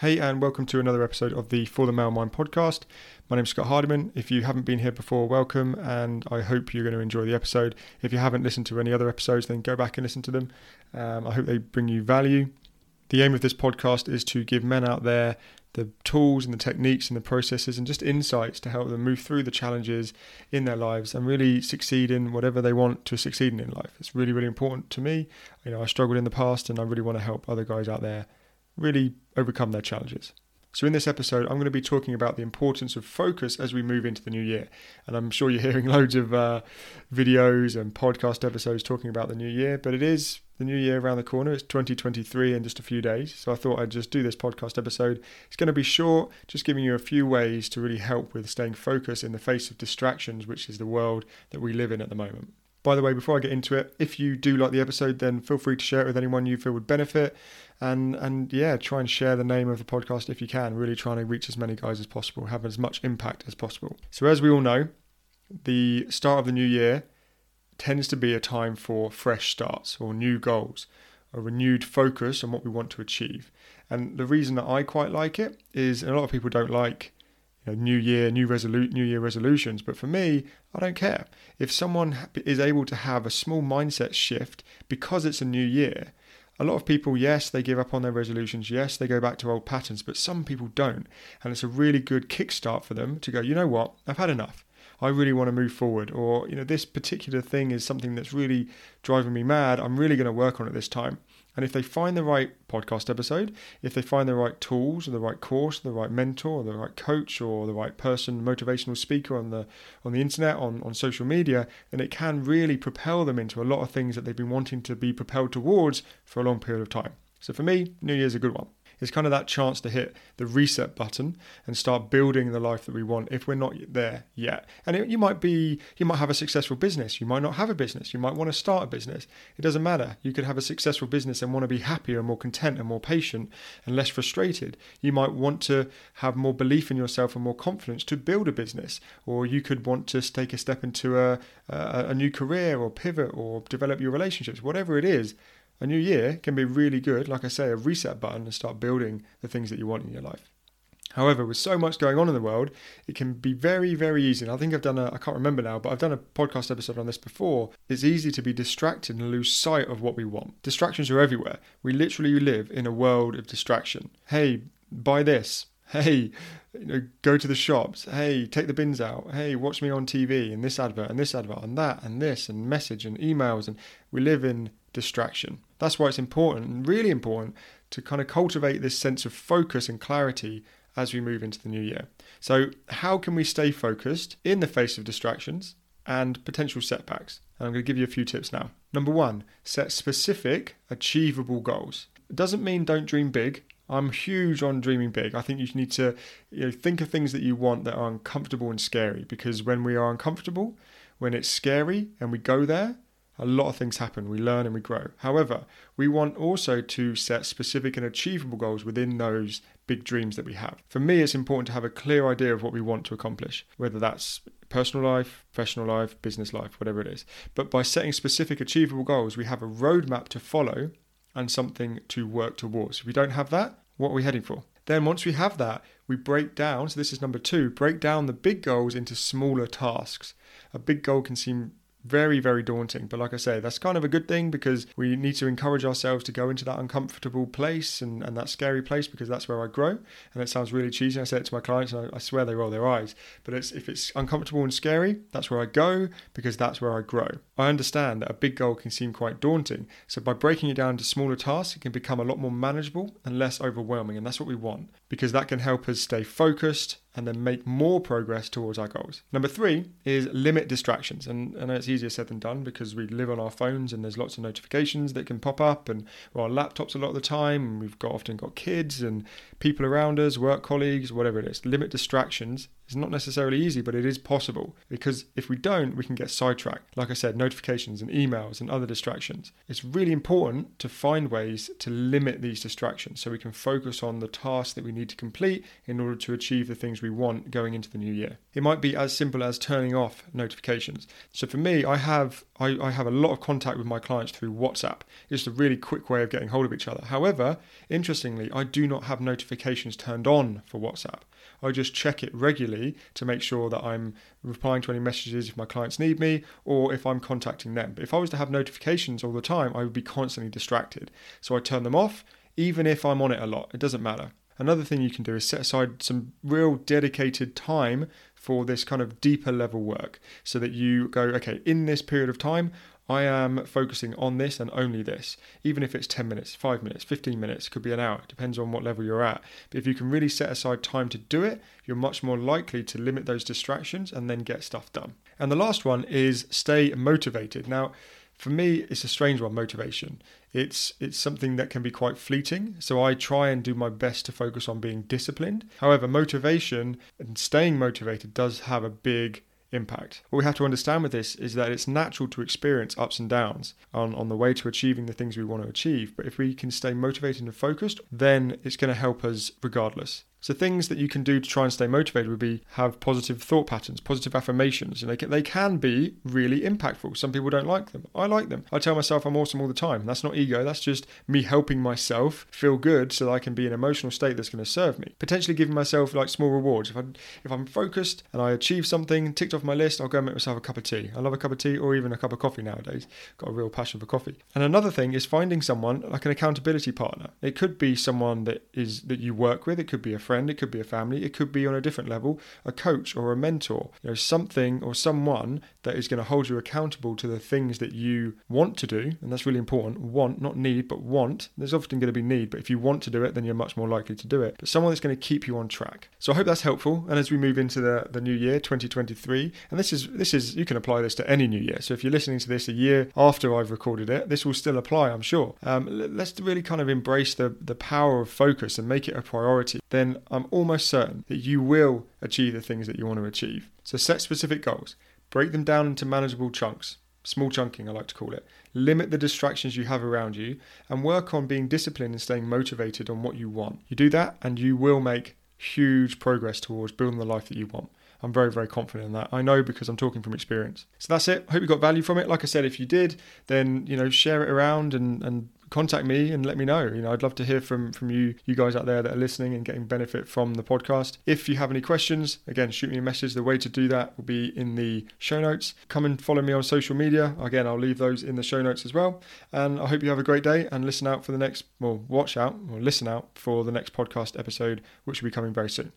Hey, and welcome to another episode of the For the Male Mind podcast. My name's Scott Hardiman. If you haven't been here before, welcome, and I hope you're going to enjoy the episode. If you haven't listened to any other episodes, then go back and listen to them. Um, I hope they bring you value. The aim of this podcast is to give men out there the tools and the techniques and the processes and just insights to help them move through the challenges in their lives and really succeed in whatever they want to succeed in in life. It's really, really important to me. You know, I struggled in the past and I really want to help other guys out there really overcome their challenges. So, in this episode, I'm going to be talking about the importance of focus as we move into the new year. And I'm sure you're hearing loads of uh, videos and podcast episodes talking about the new year, but it is the new year around the corner. It's 2023 in just a few days. So, I thought I'd just do this podcast episode. It's going to be short, just giving you a few ways to really help with staying focused in the face of distractions, which is the world that we live in at the moment. By the way, before I get into it, if you do like the episode, then feel free to share it with anyone you feel would benefit. And and yeah, try and share the name of the podcast if you can. Really trying to reach as many guys as possible, have as much impact as possible. So as we all know, the start of the new year tends to be a time for fresh starts or new goals, a renewed focus on what we want to achieve. And the reason that I quite like it is, a lot of people don't like you know, new year, new resolu- new year resolutions. But for me, I don't care. If someone is able to have a small mindset shift because it's a new year, a lot of people, yes, they give up on their resolutions. Yes, they go back to old patterns, but some people don't. And it's a really good kickstart for them to go, you know what, I've had enough. I really want to move forward. Or, you know, this particular thing is something that's really driving me mad. I'm really going to work on it this time. And if they find the right podcast episode, if they find the right tools, or the right course, the right mentor, or the right coach, or the right person, motivational speaker on the on the internet, on, on social media, then it can really propel them into a lot of things that they've been wanting to be propelled towards for a long period of time. So for me, New Year's a good one. It's kind of that chance to hit the reset button and start building the life that we want if we're not there yet. And it, you might be, you might have a successful business. You might not have a business. You might want to start a business. It doesn't matter. You could have a successful business and want to be happier and more content and more patient and less frustrated. You might want to have more belief in yourself and more confidence to build a business. Or you could want to take a step into a, a, a new career or pivot or develop your relationships, whatever it is a new year can be really good, like I say, a reset button and start building the things that you want in your life. However, with so much going on in the world, it can be very, very easy. And I think I've done a, I can't remember now, but I've done a podcast episode on this before. It's easy to be distracted and lose sight of what we want. Distractions are everywhere. We literally live in a world of distraction. Hey, buy this. Hey, you know, go to the shops. Hey, take the bins out. Hey, watch me on TV and this advert and this advert and that and this and message and emails. And we live in distraction. That's why it's important and really important to kind of cultivate this sense of focus and clarity as we move into the new year. So, how can we stay focused in the face of distractions and potential setbacks? And I'm going to give you a few tips now. Number one, set specific, achievable goals. It doesn't mean don't dream big. I'm huge on dreaming big. I think you need to you know, think of things that you want that are uncomfortable and scary because when we are uncomfortable, when it's scary and we go there, a lot of things happen. We learn and we grow. However, we want also to set specific and achievable goals within those big dreams that we have. For me, it's important to have a clear idea of what we want to accomplish, whether that's personal life, professional life, business life, whatever it is. But by setting specific, achievable goals, we have a roadmap to follow and something to work towards. If we don't have that, what are we heading for? Then, once we have that, we break down. So, this is number two break down the big goals into smaller tasks. A big goal can seem very, very daunting. But like I say, that's kind of a good thing because we need to encourage ourselves to go into that uncomfortable place and, and that scary place because that's where I grow. And it sounds really cheesy. I say it to my clients and I, I swear they roll their eyes. But it's, if it's uncomfortable and scary, that's where I go because that's where I grow. I understand that a big goal can seem quite daunting. So by breaking it down into smaller tasks, it can become a lot more manageable and less overwhelming. And that's what we want because that can help us stay focused and then make more progress towards our goals. Number three is limit distractions. And I know it's easier said than done because we live on our phones and there's lots of notifications that can pop up and we're on laptops a lot of the time and we've got often got kids and people around us, work colleagues, whatever it is. Limit distractions It's not necessarily easy, but it is possible because if we don't, we can get sidetracked. Like I said, notifications and emails and other distractions. It's really important to find ways to limit these distractions so we can focus on the tasks that we need to complete in order to achieve the things we want going into the new year. It might be as simple as turning off notifications. So for me, I have I, I have a lot of contact with my clients through WhatsApp. It's a really quick way of getting hold of each other. However, interestingly, I do not have notifications turned on for WhatsApp. I just check it regularly to make sure that I'm replying to any messages if my clients need me or if I'm contacting them. But if I was to have notifications all the time, I would be constantly distracted. So I turn them off, even if I'm on it a lot. It doesn't matter. Another thing you can do is set aside some real dedicated time for this kind of deeper level work so that you go, okay, in this period of time, I am focusing on this and only this, even if it's 10 minutes, 5 minutes, 15 minutes, could be an hour, depends on what level you're at. But if you can really set aside time to do it, you're much more likely to limit those distractions and then get stuff done. And the last one is stay motivated. Now, for me, it's a strange one, motivation. It's it's something that can be quite fleeting. So I try and do my best to focus on being disciplined. However, motivation and staying motivated does have a big impact. What we have to understand with this is that it's natural to experience ups and downs on, on the way to achieving the things we want to achieve. But if we can stay motivated and focused, then it's going to help us regardless. So things that you can do to try and stay motivated would be have positive thought patterns, positive affirmations. And they can, they can be really impactful. Some people don't like them. I like them. I tell myself I'm awesome all the time. That's not ego. That's just me helping myself feel good so that I can be in an emotional state that's going to serve me. Potentially giving myself like small rewards. If I if I'm focused and I achieve something ticked off my list, I'll go and make myself a cup of tea. I love a cup of tea or even a cup of coffee nowadays. Got a real passion for coffee. And another thing is finding someone like an accountability partner. It could be someone that is that you work with. It could be a friend it could be a family, it could be on a different level, a coach or a mentor, you know, something or someone that is going to hold you accountable to the things that you want to do. And that's really important. Want, not need, but want. There's often going to be need, but if you want to do it, then you're much more likely to do it. But someone that's going to keep you on track. So I hope that's helpful. And as we move into the, the new year, 2023, and this is this is you can apply this to any new year. So if you're listening to this a year after I've recorded it, this will still apply, I'm sure. Um, let's really kind of embrace the the power of focus and make it a priority. I'm almost certain that you will achieve the things that you want to achieve. So set specific goals, break them down into manageable chunks. Small chunking, I like to call it. Limit the distractions you have around you and work on being disciplined and staying motivated on what you want. You do that, and you will make huge progress towards building the life that you want. I'm very, very confident in that. I know because I'm talking from experience. So that's it. Hope you got value from it. Like I said, if you did, then you know share it around and and contact me and let me know. You know, I'd love to hear from from you, you guys out there that are listening and getting benefit from the podcast. If you have any questions, again, shoot me a message. The way to do that will be in the show notes. Come and follow me on social media. Again, I'll leave those in the show notes as well. And I hope you have a great day and listen out for the next, well, watch out or listen out for the next podcast episode, which will be coming very soon.